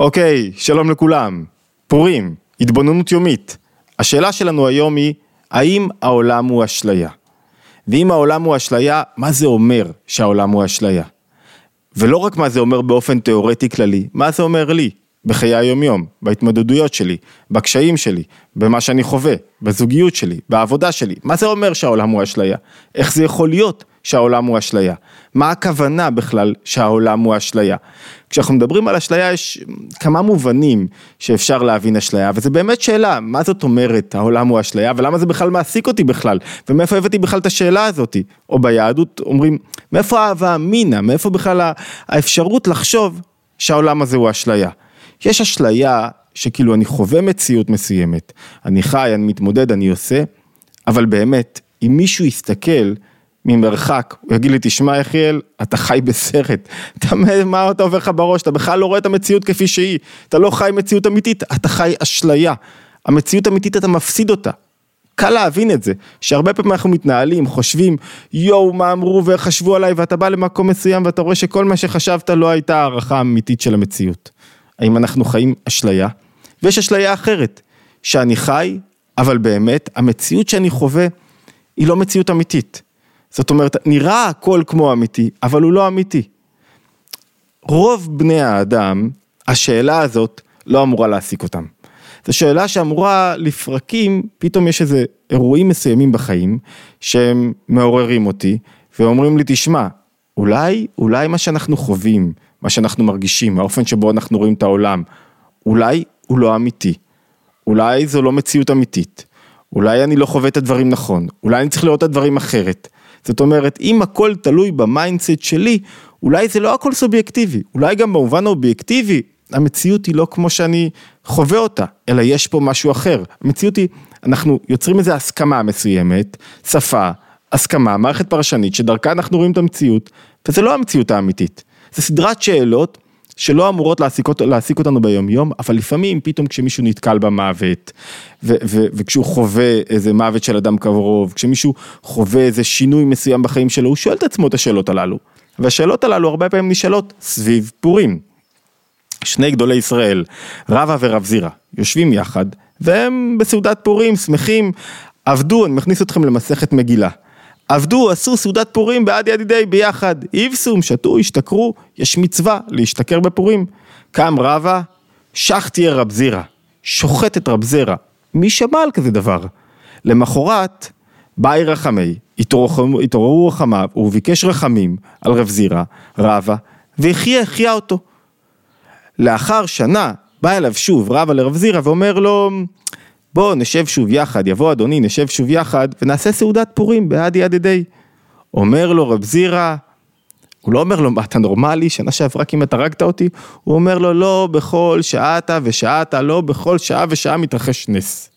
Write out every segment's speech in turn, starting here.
אוקיי, שלום לכולם. פורים, התבוננות יומית. השאלה שלנו היום היא, האם העולם הוא אשליה? ואם העולם הוא אשליה, מה זה אומר שהעולם הוא אשליה? ולא רק מה זה אומר באופן תיאורטי כללי, מה זה אומר לי, בחיי היומיום, בהתמודדויות שלי, בקשיים שלי, במה שאני חווה, בזוגיות שלי, בעבודה שלי, מה זה אומר שהעולם הוא אשליה? איך זה יכול להיות שהעולם הוא אשליה? מה הכוונה בכלל שהעולם הוא אשליה? כשאנחנו מדברים על אשליה יש כמה מובנים שאפשר להבין אשליה, וזה באמת שאלה, מה זאת אומרת העולם הוא אשליה, ולמה זה בכלל מעסיק אותי בכלל, ומאיפה הבאתי בכלל את השאלה הזאתי, או ביהדות אומרים, מאיפה האהבה אמינא, מאיפה בכלל האפשרות לחשוב שהעולם הזה הוא אשליה. יש אשליה שכאילו אני חווה מציאות מסוימת, אני חי, אני מתמודד, אני עושה, אבל באמת, אם מישהו יסתכל ממרחק, הוא יגיד לי, תשמע יחיאל, אתה חי בסרט, אתה, מה אתה עובר לך בראש, אתה בכלל לא רואה את המציאות כפי שהיא, אתה לא חי מציאות אמיתית, אתה חי אשליה, המציאות האמיתית אתה מפסיד אותה. קל להבין את זה, שהרבה פעמים אנחנו מתנהלים, חושבים, יואו, מה אמרו וחשבו עליי, ואתה בא למקום מסוים ואתה רואה שכל מה שחשבת לא הייתה הערכה אמיתית של המציאות. האם אנחנו חיים אשליה? ויש אשליה אחרת, שאני חי, אבל באמת, המציאות שאני חווה היא לא מציאות אמיתית. זאת אומרת, נראה הכל כמו אמיתי, אבל הוא לא אמיתי. רוב בני האדם, השאלה הזאת לא אמורה להעסיק אותם. זו שאלה שאמורה לפרקים, פתאום יש איזה אירועים מסוימים בחיים שהם מעוררים אותי ואומרים לי, תשמע, אולי, אולי מה שאנחנו חווים, מה שאנחנו מרגישים, האופן שבו אנחנו רואים את העולם, אולי הוא לא אמיתי, אולי זו לא מציאות אמיתית, אולי אני לא חווה את הדברים נכון, אולי אני צריך לראות את הדברים אחרת. זאת אומרת, אם הכל תלוי ב mindset שלי, אולי זה לא הכל סובייקטיבי, אולי גם במובן האובייקטיבי, המציאות היא לא כמו שאני חווה אותה, אלא יש פה משהו אחר. המציאות היא, אנחנו יוצרים איזו הסכמה מסוימת, שפה, הסכמה, מערכת פרשנית, שדרכה אנחנו רואים את המציאות, וזה לא המציאות האמיתית. זה סדרת שאלות שלא אמורות להעסיק, להעסיק אותנו ביום יום, אבל לפעמים פתאום כשמישהו נתקל במוות, ו, ו, וכשהוא חווה איזה מוות של אדם קרוב, כשמישהו חווה איזה שינוי מסוים בחיים שלו, הוא שואל את עצמו את השאלות הללו. והשאלות הללו הרבה פעמים נשאלות סביב פורים. שני גדולי ישראל, רבא ורב זירא, יושבים יחד, והם בסעודת פורים, שמחים, עבדו, אני מכניס אתכם למסכת מגילה. עבדו, עשו סעודת פורים בעד ידידי ביחד, איבסום, שתו, השתכרו, יש מצווה להשתכר בפורים. קם רבא, שח תהיה רב זירא, שוחט את רב זירא, מי שמע על כזה דבר? למחרת, באי רחמי, התעוררו רחמיו, הוא ביקש רחמים על רב זירא, רבא, והחיה, החיה אותו. לאחר שנה, בא אליו שוב רבא לרב זירא ואומר לו, בוא נשב שוב יחד, יבוא אדוני, נשב שוב יחד ונעשה סעודת פורים בעד ידידי. אומר לו רב זירא, הוא לא אומר לו, מה אתה נורמלי, שנה שעברה כמעט הרגת אותי? הוא אומר לו, לא בכל שעתה ושעתה, לא בכל שעה ושעה מתרחש נס.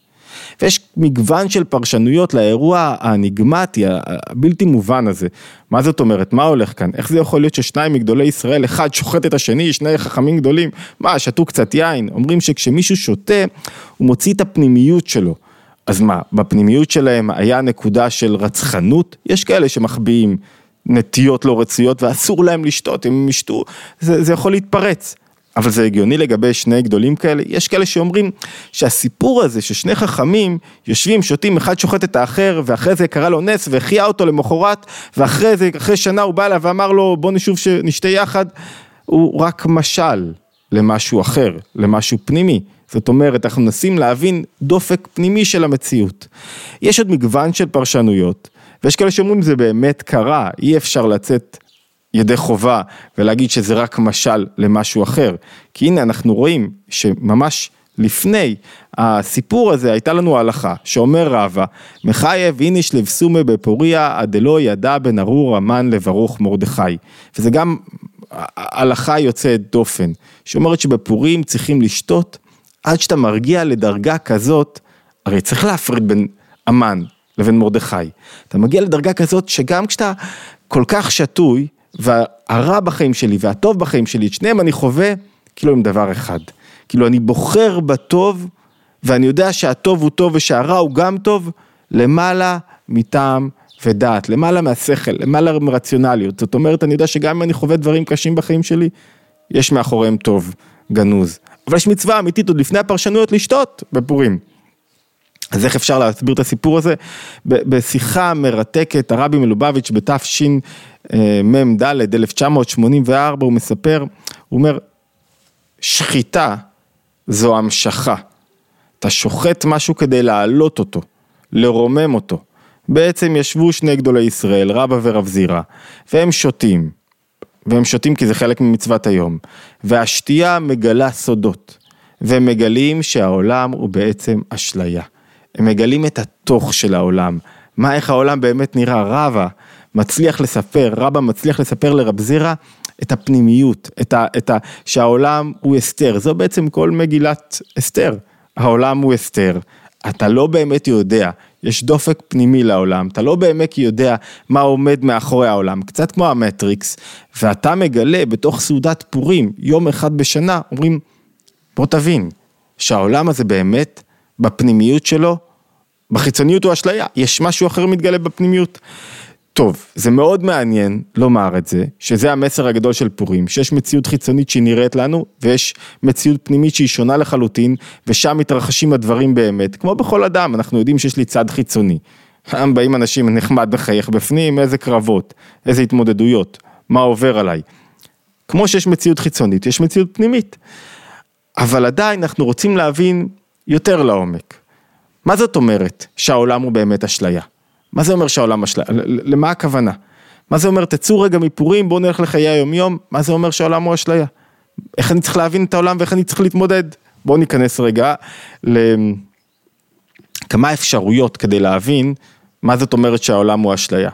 ויש מגוון של פרשנויות לאירוע האניגמטי, הבלתי מובן הזה. מה זאת אומרת? מה הולך כאן? איך זה יכול להיות ששניים מגדולי ישראל, אחד שוחט את השני, שני חכמים גדולים, מה, שתו קצת יין? אומרים שכשמישהו שותה, הוא מוציא את הפנימיות שלו. אז מה, בפנימיות שלהם היה נקודה של רצחנות? יש כאלה שמחביאים נטיות לא רצויות ואסור להם לשתות, אם הם ישתו, זה, זה יכול להתפרץ. אבל זה הגיוני לגבי שני גדולים כאלה, יש כאלה שאומרים שהסיפור הזה ששני חכמים יושבים, שותים, אחד שוחט את האחר ואחרי זה קרה לו נס והחייה אותו למחרת ואחרי זה, אחרי שנה הוא בא אליו ואמר לו בוא נשוב שנשתה יחד, הוא רק משל למשהו אחר, למשהו פנימי. זאת אומרת, אנחנו מנסים להבין דופק פנימי של המציאות. יש עוד מגוון של פרשנויות, ויש כאלה שאומרים זה באמת קרה, אי אפשר לצאת ידי חובה ולהגיד שזה רק משל למשהו אחר. כי הנה אנחנו רואים שממש לפני הסיפור הזה הייתה לנו הלכה שאומר רבא מחייב איניש לבסומה בפוריה עד דלא ידע בן ארור המן לברוך מרדכי וזה גם הלכה יוצאת דופן שאומרת שבפורים צריכים לשתות עד שאתה מרגיע לדרגה כזאת הרי צריך להפריד בין המן לבין מרדכי אתה מגיע לדרגה כזאת שגם כשאתה כל כך שתוי והרע בחיים שלי והטוב בחיים שלי, את שניהם אני חווה כאילו הם דבר אחד. כאילו אני בוחר בטוב ואני יודע שהטוב הוא טוב ושהרע הוא גם טוב, למעלה מטעם ודעת, למעלה מהשכל, למעלה מרציונליות. זאת אומרת, אני יודע שגם אם אני חווה דברים קשים בחיים שלי, יש מאחוריהם טוב, גנוז. אבל יש מצווה אמיתית עוד לפני הפרשנויות לשתות בפורים. אז איך אפשר להסביר את הסיפור הזה? בשיחה מרתקת, הרבי מלובביץ' בתשמ"ד 1984, הוא מספר, הוא אומר, שחיטה זו המשכה. אתה שוחט משהו כדי להעלות אותו, לרומם אותו. בעצם ישבו שני גדולי ישראל, רבא ורב זירא, והם שותים. והם שותים כי זה חלק ממצוות היום. והשתייה מגלה סודות. והם מגלים שהעולם הוא בעצם אשליה. הם מגלים את התוך של העולם. מה, איך העולם באמת נראה. רבא מצליח לספר, רבא מצליח לספר לרב זירא את הפנימיות, את ה, את ה, שהעולם הוא אסתר. זו בעצם כל מגילת אסתר. העולם הוא אסתר. אתה לא באמת יודע, יש דופק פנימי לעולם, אתה לא באמת יודע מה עומד מאחורי העולם, קצת כמו המטריקס, ואתה מגלה בתוך סעודת פורים, יום אחד בשנה, אומרים, בוא תבין, שהעולם הזה באמת, בפנימיות שלו, בחיצוניות הוא אשליה, יש משהו אחר מתגלה בפנימיות. טוב, זה מאוד מעניין לומר את זה, שזה המסר הגדול של פורים, שיש מציאות חיצונית שהיא נראית לנו, ויש מציאות פנימית שהיא שונה לחלוטין, ושם מתרחשים הדברים באמת, כמו בכל אדם, אנחנו יודעים שיש לי צד חיצוני. פעם באים אנשים נחמד מחייך בפנים, איזה קרבות, איזה התמודדויות, מה עובר עליי. כמו שיש מציאות חיצונית, יש מציאות פנימית. אבל עדיין אנחנו רוצים להבין יותר לעומק. מה זאת אומרת שהעולם הוא באמת אשליה? מה זה אומר שהעולם אשליה? למה הכוונה? מה זה אומר תצאו רגע מפורים, בואו נלך לחיי היום יום, מה זה אומר שהעולם הוא אשליה? איך אני צריך להבין את העולם ואיך אני צריך להתמודד? בואו ניכנס רגע לכמה אפשרויות כדי להבין מה זאת אומרת שהעולם הוא אשליה.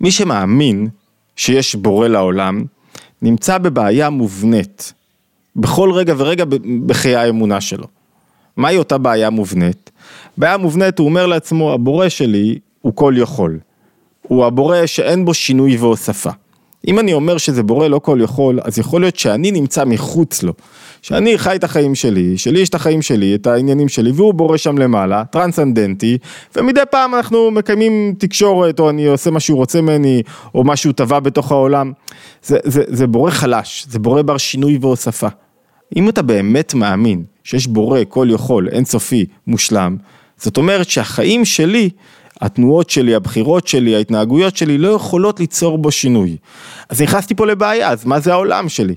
מי שמאמין שיש בורא לעולם, נמצא בבעיה מובנית, בכל רגע ורגע בחיי האמונה שלו. מהי אותה בעיה מובנית? בעיה מובנית, הוא אומר לעצמו, הבורא שלי הוא כל יכול. הוא הבורא שאין בו שינוי והוספה. אם אני אומר שזה בורא לא כל יכול, אז יכול להיות שאני נמצא מחוץ לו. שאני חי את החיים שלי, שלי יש את החיים שלי, את העניינים שלי, והוא בורא שם למעלה, טרנסנדנטי, ומדי פעם אנחנו מקיימים תקשורת, או אני עושה מה שהוא רוצה ממני, או מה שהוא טבע בתוך העולם. זה, זה, זה בורא חלש, זה בורא בר שינוי והוספה. אם אתה באמת מאמין שיש בורא כל יכול, אינסופי, מושלם, זאת אומרת שהחיים שלי התנועות שלי, הבחירות שלי, ההתנהגויות שלי לא יכולות ליצור בו שינוי. אז נכנסתי פה לבעיה, אז מה זה העולם שלי?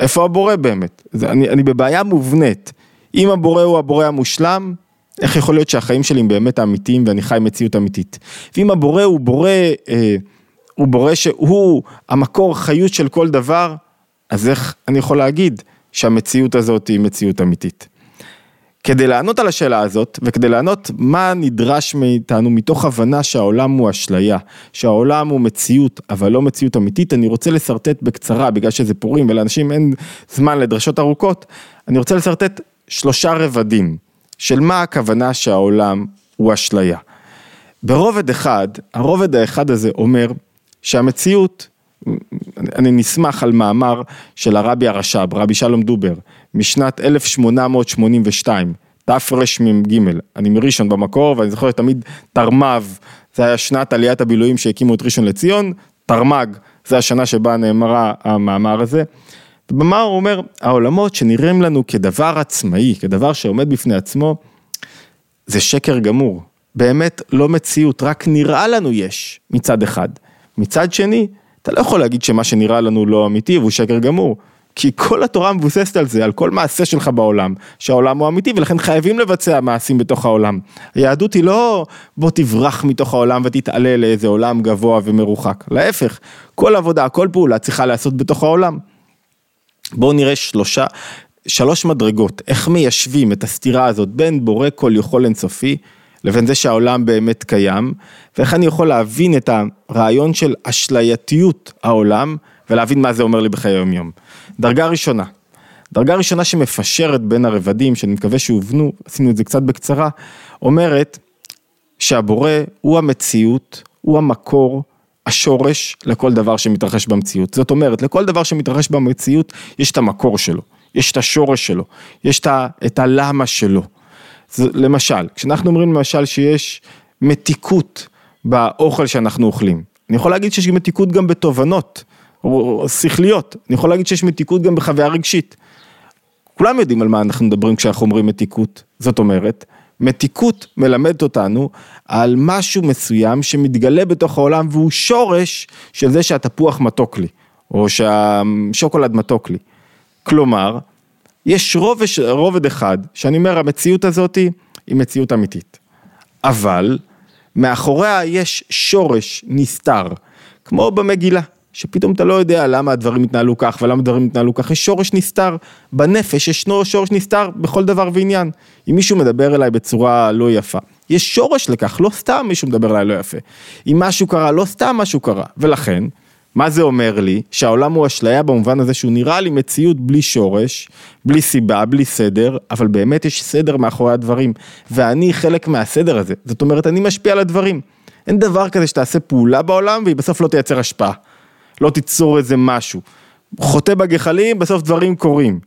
איפה הבורא באמת? זה, אני, אני בבעיה מובנית. אם הבורא הוא הבורא המושלם, איך יכול להיות שהחיים שלי הם באמת אמיתיים ואני חי מציאות אמיתית? ואם הבורא הוא בורא, אה, הוא בורא שהוא המקור חיות של כל דבר, אז איך אני יכול להגיד שהמציאות הזאת היא מציאות אמיתית? כדי לענות על השאלה הזאת, וכדי לענות מה נדרש מאיתנו מתוך הבנה שהעולם הוא אשליה, שהעולם הוא מציאות, אבל לא מציאות אמיתית, אני רוצה לשרטט בקצרה, בגלל שזה פורים ולאנשים אין זמן לדרשות ארוכות, אני רוצה לשרטט שלושה רבדים של מה הכוונה שהעולם הוא אשליה. ברובד אחד, הרובד האחד הזה אומר שהמציאות, אני נסמך על מאמר של הרבי הרש"ב, רבי שלום דובר, משנת 1882, תרמ"ג, אני מראשון במקור ואני זוכר תמיד תרמ"ב, זה היה שנת עליית הבילויים שהקימו את ראשון לציון, תרמ"ג, זה השנה שבה נאמרה המאמר הזה. במאמר הוא אומר, העולמות שנראים לנו כדבר עצמאי, כדבר שעומד בפני עצמו, זה שקר גמור. באמת לא מציאות, רק נראה לנו יש מצד אחד. מצד שני, אתה לא יכול להגיד שמה שנראה לנו לא אמיתי והוא שקר גמור. כי כל התורה מבוססת על זה, על כל מעשה שלך בעולם, שהעולם הוא אמיתי ולכן חייבים לבצע מעשים בתוך העולם. היהדות היא לא בוא תברח מתוך העולם ותתעלה לאיזה עולם גבוה ומרוחק, להפך, כל עבודה, כל פעולה צריכה להיעשות בתוך העולם. בואו נראה שלושה, שלוש מדרגות, איך מיישבים את הסתירה הזאת בין בורא כל יכול אינסופי, לבין זה שהעולם באמת קיים, ואיך אני יכול להבין את הרעיון של אשלייתיות העולם, ולהבין מה זה אומר לי בחיי היום יום. דרגה ראשונה, דרגה ראשונה שמפשרת בין הרבדים, שאני מקווה שהובנו, עשינו את זה קצת בקצרה, אומרת שהבורא הוא המציאות, הוא המקור, השורש לכל דבר שמתרחש במציאות. זאת אומרת, לכל דבר שמתרחש במציאות, יש את המקור שלו, יש את השורש שלו, יש את, ה, את הלמה שלו. זה, למשל, כשאנחנו אומרים למשל שיש מתיקות באוכל שאנחנו אוכלים, אני יכול להגיד שיש מתיקות גם בתובנות. שכליות, אני יכול להגיד שיש מתיקות גם בחוויה רגשית. כולם יודעים על מה אנחנו מדברים כשאנחנו אומרים מתיקות. זאת אומרת, מתיקות מלמדת אותנו על משהו מסוים שמתגלה בתוך העולם והוא שורש של זה שהתפוח מתוק לי, או שהשוקולד מתוק לי. כלומר, יש רובש, רובד אחד, שאני אומר, המציאות הזאת היא מציאות אמיתית. אבל, מאחוריה יש שורש נסתר, כמו במגילה. שפתאום אתה לא יודע למה הדברים התנהלו כך ולמה הדברים התנהלו כך, יש שורש נסתר בנפש, ישנו שורש נסתר בכל דבר ועניין. אם מישהו מדבר אליי בצורה לא יפה, יש שורש לכך, לא סתם מישהו מדבר אליי לא יפה. אם משהו קרה, לא סתם משהו קרה, ולכן, מה זה אומר לי? שהעולם הוא אשליה במובן הזה שהוא נראה לי מציאות בלי שורש, בלי סיבה, בלי סדר, אבל באמת יש סדר מאחורי הדברים, ואני חלק מהסדר הזה, זאת אומרת אני משפיע על הדברים. אין דבר כזה שתעשה פעולה בעולם והיא בסוף לא תייצר השפעה. לא תיצור איזה משהו. חוטא בגחלים, בסוף דברים קורים.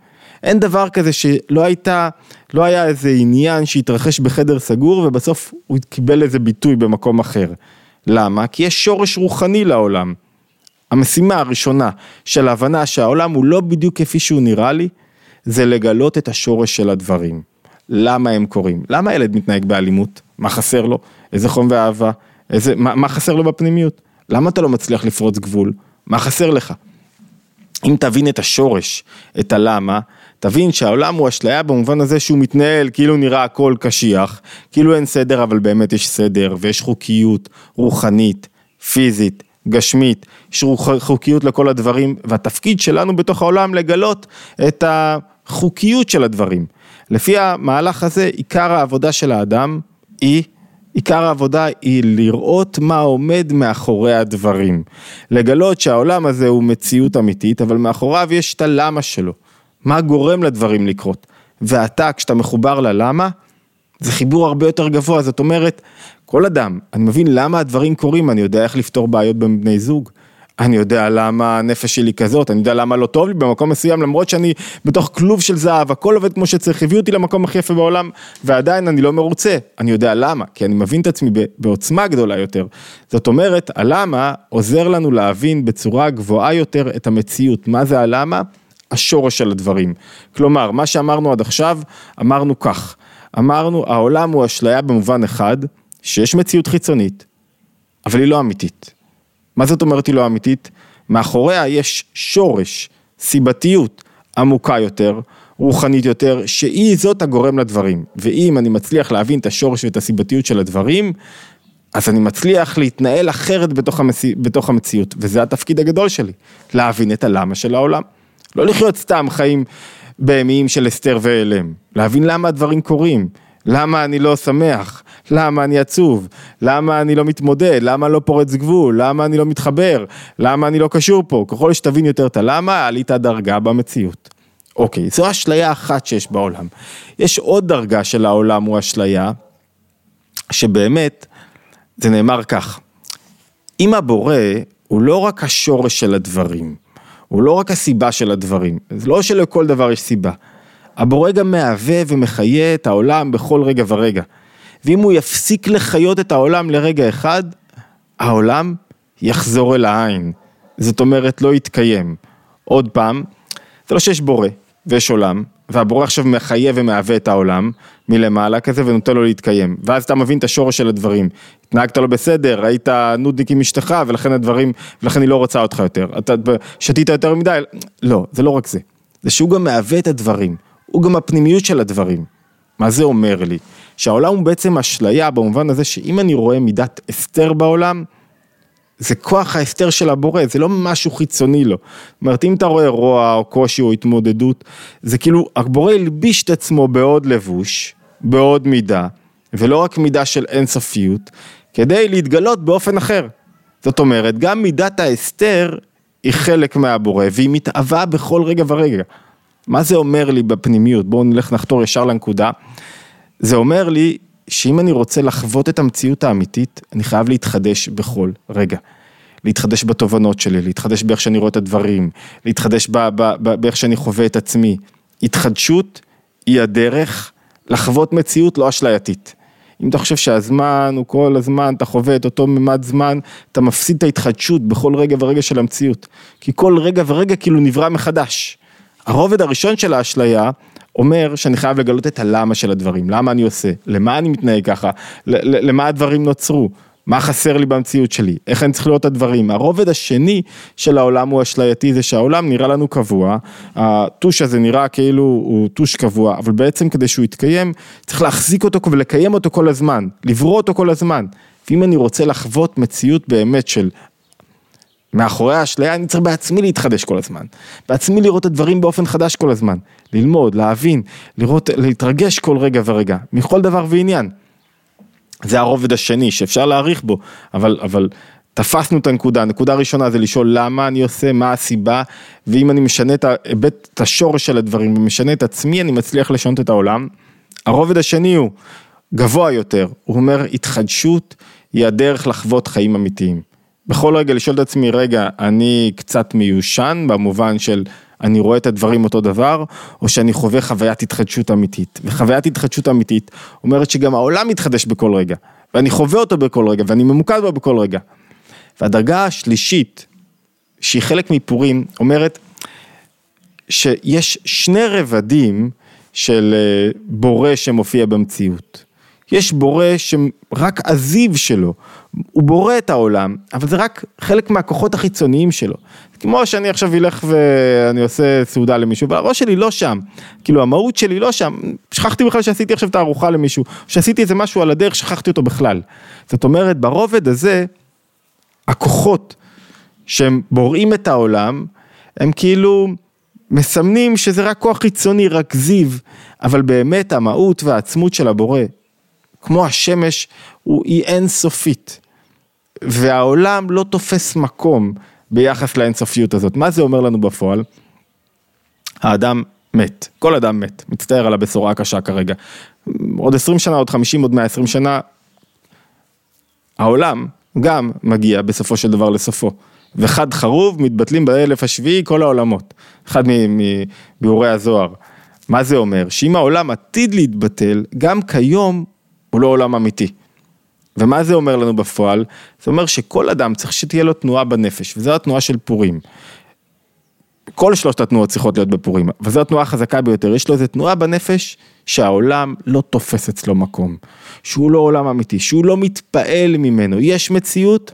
אין דבר כזה שלא הייתה, לא היה איזה עניין שהתרחש בחדר סגור ובסוף הוא קיבל איזה ביטוי במקום אחר. למה? כי יש שורש רוחני לעולם. המשימה הראשונה של ההבנה שהעולם הוא לא בדיוק כפי שהוא נראה לי, זה לגלות את השורש של הדברים. למה הם קורים? למה הילד מתנהג באלימות? מה חסר לו? איזה חום ואהבה? איזה, מה, מה חסר לו בפנימיות? למה אתה לא מצליח לפרוץ גבול? מה חסר לך? אם תבין את השורש, את הלמה, תבין שהעולם הוא אשליה במובן הזה שהוא מתנהל כאילו נראה הכל קשיח, כאילו אין סדר אבל באמת יש סדר ויש חוקיות רוחנית, פיזית, גשמית, יש חוקיות לכל הדברים והתפקיד שלנו בתוך העולם לגלות את החוקיות של הדברים. לפי המהלך הזה עיקר העבודה של האדם היא עיקר העבודה היא לראות מה עומד מאחורי הדברים. לגלות שהעולם הזה הוא מציאות אמיתית, אבל מאחוריו יש את הלמה שלו. מה גורם לדברים לקרות. ואתה, כשאתה מחובר ללמה, זה חיבור הרבה יותר גבוה, זאת אומרת, כל אדם, אני מבין למה הדברים קורים, אני יודע איך לפתור בעיות בין בני זוג, אני יודע למה הנפש שלי כזאת, אני יודע למה לא טוב לי במקום מסוים, למרות שאני בתוך כלוב של זהב, הכל עובד כמו שצריך, הביאו אותי למקום הכי יפה בעולם, ועדיין אני לא מרוצה. אני יודע למה, כי אני מבין את עצמי בעוצמה גדולה יותר. זאת אומרת, הלמה עוזר לנו להבין בצורה גבוהה יותר את המציאות. מה זה הלמה? השורש של הדברים. כלומר, מה שאמרנו עד עכשיו, אמרנו כך, אמרנו, העולם הוא אשליה במובן אחד, שיש מציאות חיצונית, אבל היא לא אמיתית. מה זאת אומרת היא לא אמיתית? מאחוריה יש שורש, סיבתיות עמוקה יותר, רוחנית יותר, שהיא זאת הגורם לדברים. ואם אני מצליח להבין את השורש ואת הסיבתיות של הדברים, אז אני מצליח להתנהל אחרת בתוך, המציא, בתוך המציאות, וזה התפקיד הגדול שלי, להבין את הלמה של העולם. לא לחיות סתם חיים בהמיים של הסתר והלם, להבין למה הדברים קורים, למה אני לא שמח, למה אני עצוב, למה אני לא מתמודד, למה לא פורץ גבול, למה אני לא מתחבר, למה אני לא קשור פה, ככל שתבין יותר את הלמה, עלית דרגה במציאות. אוקיי, זו אשליה אחת שיש בעולם. יש עוד דרגה של העולם הוא אשליה, שבאמת, זה נאמר כך, אם הבורא הוא לא רק השורש של הדברים, הוא לא רק הסיבה של הדברים, זה לא שלכל דבר יש סיבה. הבורא גם מהווה ומחיה את העולם בכל רגע ורגע. ואם הוא יפסיק לחיות את העולם לרגע אחד, העולם יחזור אל העין. זאת אומרת, לא יתקיים. עוד פעם, זה לא שיש בורא ויש עולם, והבורא עכשיו מחיה ומהווה את העולם מלמעלה כזה ונותן לו להתקיים. ואז אתה מבין את השורש של הדברים. התנהגת לא בסדר, היית נודניק עם אשתך ולכן הדברים, ולכן היא לא רוצה אותך יותר. אתה שתית יותר מדי, לא, זה לא רק זה. זה שהוא גם מהווה את הדברים. הוא גם הפנימיות של הדברים. מה זה אומר לי? שהעולם הוא בעצם אשליה במובן הזה שאם אני רואה מידת הסתר בעולם, זה כוח ההסתר של הבורא, זה לא משהו חיצוני לו. זאת אומרת, אם אתה רואה רוע או קושי או התמודדות, זה כאילו, הבורא הלביש את עצמו בעוד לבוש, בעוד מידה, ולא רק מידה של אינסופיות, כדי להתגלות באופן אחר. זאת אומרת, גם מידת ההסתר היא חלק מהבורא, והיא מתאווה בכל רגע ורגע. מה זה אומר לי בפנימיות? בואו נלך נחתור ישר לנקודה. זה אומר לי שאם אני רוצה לחוות את המציאות האמיתית, אני חייב להתחדש בכל רגע. להתחדש בתובנות שלי, להתחדש באיך שאני רואה את הדברים, להתחדש באיך שאני חווה את עצמי. התחדשות היא הדרך לחוות מציאות לא אשלייתית. אם אתה חושב שהזמן הוא כל הזמן, אתה חווה את אותו ממד זמן, אתה מפסיד את ההתחדשות בכל רגע ורגע של המציאות. כי כל רגע ורגע כאילו נברא מחדש. הרובד הראשון של האשליה אומר שאני חייב לגלות את הלמה של הדברים, למה אני עושה, למה אני מתנהג ככה, למה הדברים נוצרו. מה חסר לי במציאות שלי, איך אני צריך לראות את הדברים. הרובד השני של העולם הוא אשלייתי, זה שהעולם נראה לנו קבוע, הטוש הזה נראה כאילו הוא טוש קבוע, אבל בעצם כדי שהוא יתקיים, צריך להחזיק אותו ולקיים אותו כל הזמן, לברוא אותו כל הזמן. ואם אני רוצה לחוות מציאות באמת של מאחורי האשליה, אני צריך בעצמי להתחדש כל הזמן. בעצמי לראות את הדברים באופן חדש כל הזמן. ללמוד, להבין, לראות, להתרגש כל רגע ורגע, מכל דבר ועניין. זה הרובד השני שאפשר להעריך בו, אבל, אבל תפסנו את הנקודה, הנקודה הראשונה זה לשאול למה אני עושה, מה הסיבה, ואם אני משנה את ההיבט, את השורש של הדברים ומשנה את עצמי, אני מצליח לשנות את העולם. הרובד השני הוא גבוה יותר, הוא אומר התחדשות היא הדרך לחוות חיים אמיתיים. בכל רגע לשאול את עצמי, רגע, אני קצת מיושן במובן של אני רואה את הדברים אותו דבר, או שאני חווה חוויית התחדשות אמיתית. וחוויית התחדשות אמיתית אומרת שגם העולם מתחדש בכל רגע, ואני חווה אותו בכל רגע, ואני ממוקד בו בכל רגע. והדרגה השלישית, שהיא חלק מפורים, אומרת שיש שני רבדים של אה, בורא שמופיע במציאות. יש בורא שרק הזיו שלו, הוא בורא את העולם, אבל זה רק חלק מהכוחות החיצוניים שלו. כמו שאני עכשיו אלך ואני עושה סעודה למישהו, והראש שלי לא שם, כאילו המהות שלי לא שם, שכחתי בכלל שעשיתי עכשיו את הארוחה למישהו, שעשיתי איזה משהו על הדרך, שכחתי אותו בכלל. זאת אומרת, ברובד הזה, הכוחות שהם בוראים את העולם, הם כאילו מסמנים שזה רק כוח חיצוני, רק זיו, אבל באמת המהות והעצמות של הבורא, כמו השמש, הוא, היא אינסופית. והעולם לא תופס מקום ביחס לאינסופיות הזאת. מה זה אומר לנו בפועל? האדם מת, כל אדם מת, מצטער על הבשורה הקשה כרגע. עוד 20 שנה, עוד 50, עוד 120 שנה, העולם גם מגיע בסופו של דבר לסופו. וחד חרוב, מתבטלים באלף השביעי כל העולמות. אחד מביאורי הזוהר. מה זה אומר? שאם העולם עתיד להתבטל, גם כיום הוא לא עולם אמיתי. ומה זה אומר לנו בפועל? זה אומר שכל אדם צריך שתהיה לו תנועה בנפש, וזו התנועה של פורים. כל שלושת התנועות צריכות להיות בפורים, וזו התנועה החזקה ביותר, יש לו איזה תנועה בנפש שהעולם לא תופס אצלו מקום, שהוא לא עולם אמיתי, שהוא לא מתפעל ממנו, יש מציאות,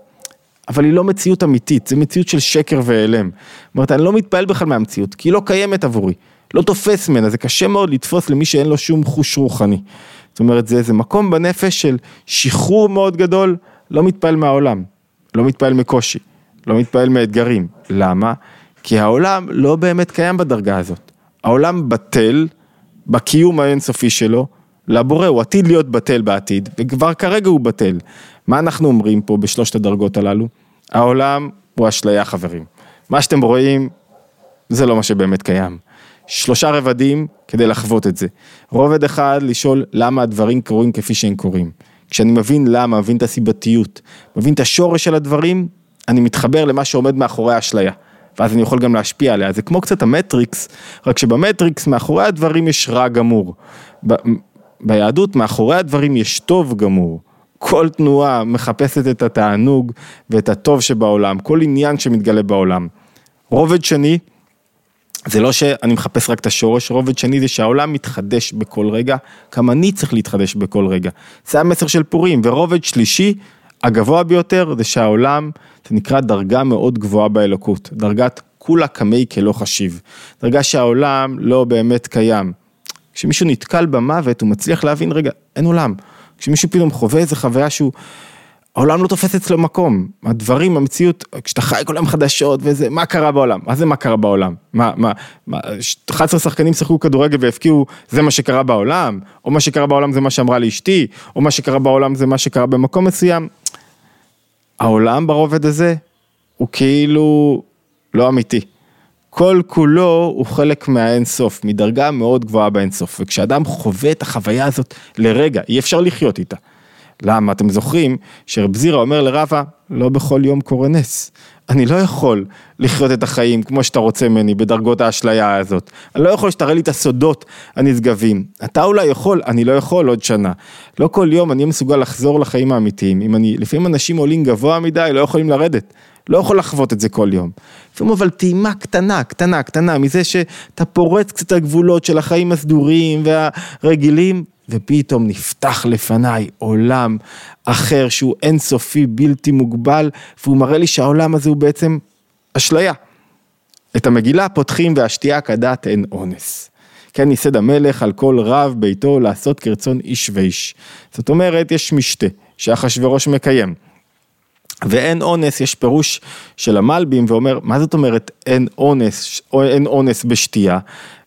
אבל היא לא מציאות אמיתית, זה מציאות של שקר והיעלם. זאת אומרת, אני לא מתפעל בכלל מהמציאות, כי היא לא קיימת עבורי, לא תופס ממנה, זה קשה מאוד לתפוס למי שאין לו שום חוש רוחני. זאת אומרת, זה איזה מקום בנפש של שחרור מאוד גדול, לא מתפעל מהעולם, לא מתפעל מקושי, לא מתפעל מאתגרים. למה? כי העולם לא באמת קיים בדרגה הזאת. העולם בטל בקיום האינסופי שלו, לבורא, הוא עתיד להיות בטל בעתיד, וכבר כרגע הוא בטל. מה אנחנו אומרים פה בשלושת הדרגות הללו? העולם הוא אשליה חברים. מה שאתם רואים, זה לא מה שבאמת קיים. שלושה רבדים כדי לחוות את זה. רובד אחד, לשאול למה הדברים קורים כפי שהם קורים. כשאני מבין למה, מבין את הסיבתיות, מבין את השורש של הדברים, אני מתחבר למה שעומד מאחורי האשליה. ואז אני יכול גם להשפיע עליה. זה כמו קצת המטריקס, רק שבמטריקס מאחורי הדברים יש רע גמור. ב- ביהדות מאחורי הדברים יש טוב גמור. כל תנועה מחפשת את התענוג ואת הטוב שבעולם, כל עניין שמתגלה בעולם. רובד שני, זה לא שאני מחפש רק את השורש, רובד שני זה שהעולם מתחדש בכל רגע, גם אני צריך להתחדש בכל רגע. זה המסר של פורים, ורובד שלישי, הגבוה ביותר, זה שהעולם, זה נקרא דרגה מאוד גבוהה באלוקות, דרגת כולה קמי כלא חשיב, דרגה שהעולם לא באמת קיים. כשמישהו נתקל במוות, הוא מצליח להבין, רגע, אין עולם. כשמישהו פתאום חווה איזה חוויה שהוא... העולם לא תופס אצלו מקום, הדברים, המציאות, כשאתה חי כל היום חדשות וזה, מה קרה בעולם? מה זה מה קרה בעולם? מה, מה, מה, 11 שחקנים שיחקו כדורגל והפקיעו, זה מה שקרה בעולם? או מה שקרה בעולם זה מה שאמרה לי אשתי? או מה שקרה בעולם זה מה שקרה במקום מסוים? העולם ברובד הזה הוא כאילו לא אמיתי. כל כולו הוא חלק מהאינסוף, מדרגה מאוד גבוהה באינסוף, וכשאדם חווה את החוויה הזאת לרגע, אי אפשר לחיות איתה. למה? אתם זוכרים שרב זירא אומר לרבא, לא בכל יום קורה נס. אני לא יכול לחיות את החיים כמו שאתה רוצה ממני בדרגות האשליה הזאת. אני לא יכול שתראה לי את הסודות הנשגבים. אתה אולי יכול, אני לא יכול עוד שנה. לא כל יום אני מסוגל לחזור לחיים האמיתיים. אם אני, לפעמים אנשים עולים גבוה מדי, לא יכולים לרדת. לא יכול לחוות את זה כל יום. לפעמים אבל טעימה קטנה, קטנה, קטנה, מזה שאתה פורץ קצת הגבולות של החיים הסדורים והרגילים, ופתאום נפתח לפניי עולם אחר שהוא אינסופי, בלתי מוגבל, והוא מראה לי שהעולם הזה הוא בעצם אשליה. את המגילה פותחים והשתייה כדת אין אונס. כן ייסד המלך על כל רב ביתו לעשות כרצון איש ואיש. זאת אומרת, יש משתה שאחשוורוש מקיים. ואין אונס, יש פירוש של המלבים ואומר, מה זאת אומרת אין אונס, או אין אונס בשתייה?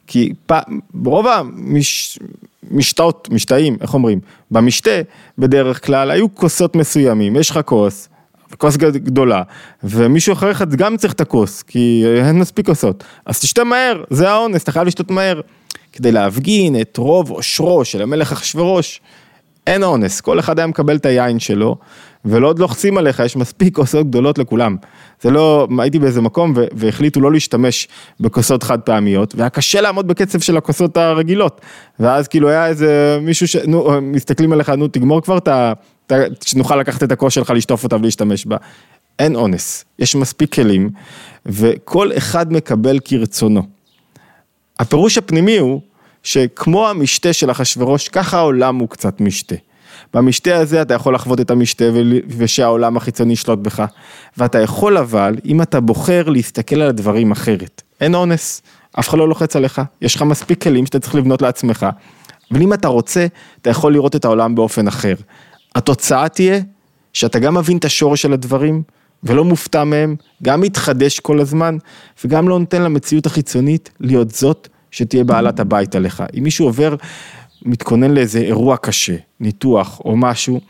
כי פ... ברוב המשתאות, משתאים, איך אומרים? במשתה, בדרך כלל, היו כוסות מסוימים, יש לך כוס, כוס גדולה, ומישהו אחריך גם צריך את הכוס, כי אין מספיק כוסות. אז תשתה מהר, זה האונס, אתה חייב לשתות מהר. כדי להפגין את רוב עושרו של המלך אחשורוש, אין אונס, כל אחד היה מקבל את היין שלו, ולא עוד לוחצים עליך, יש מספיק כוסות גדולות לכולם. זה לא, הייתי באיזה מקום והחליטו לא להשתמש בכוסות חד פעמיות, והיה קשה לעמוד בקצב של הכוסות הרגילות. ואז כאילו היה איזה מישהו ש... נו, מסתכלים עליך, נו תגמור כבר את ה... שנוכל לקחת את הכוס שלך, לשטוף אותה ולהשתמש בה. אין אונס, יש מספיק כלים, וכל אחד מקבל כרצונו. הפירוש הפנימי הוא שכמו המשתה של אחשורוש, ככה העולם הוא קצת משתה. במשתה הזה אתה יכול לחוות את המשתה ושהעולם החיצוני ישלוט בך. ואתה יכול אבל, אם אתה בוחר להסתכל על הדברים אחרת. אין אונס, אף אחד לא לוחץ עליך, יש לך מספיק כלים שאתה צריך לבנות לעצמך. אבל אם אתה רוצה, אתה יכול לראות את העולם באופן אחר. התוצאה תהיה שאתה גם מבין את השורש של הדברים, ולא מופתע מהם, גם מתחדש כל הזמן, וגם לא נותן למציאות החיצונית להיות זאת שתהיה בעלת הבית עליך. אם מישהו עובר, מתכונן לאיזה אירוע קשה, ניתוח או משהו,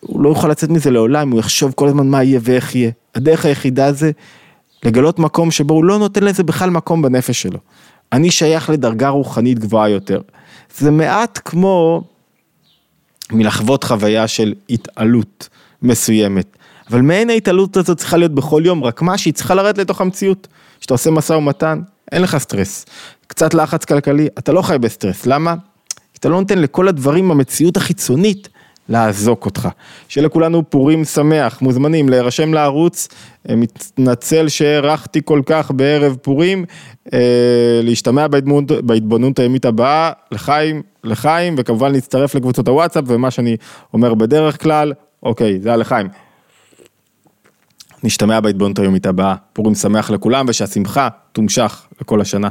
הוא לא יוכל לצאת מזה לעולם, הוא יחשוב כל הזמן מה יהיה ואיך יהיה. הדרך היחידה זה לגלות מקום שבו הוא לא נותן לזה בכלל מקום בנפש שלו. אני שייך לדרגה רוחנית גבוהה יותר. זה מעט כמו מלחוות חוויה של התעלות מסוימת. אבל מעין ההתעלות הזאת צריכה להיות בכל יום, רק מה שהיא צריכה לרדת לתוך המציאות. כשאתה עושה משא ומתן, אין לך סטרס. קצת לחץ כלכלי, אתה לא חי בסטרס, למה? אתה לא נותן לכל הדברים במציאות החיצונית לאזוק אותך. שיהיה לכולנו פורים שמח, מוזמנים להירשם לערוץ, אה, מתנצל שהארכתי כל כך בערב פורים, אה, להשתמע בהתבוננות, בהתבוננות הימית הבאה, לחיים, לחיים, וכמובן להצטרף לקבוצות הוואטסאפ, ומה שאני אומר בדרך כלל, אוקיי, זה היה לחיים. נשתמע בהתבוננות היומית הבאה, פורים שמח לכולם ושהשמחה תומשך לכל השנה.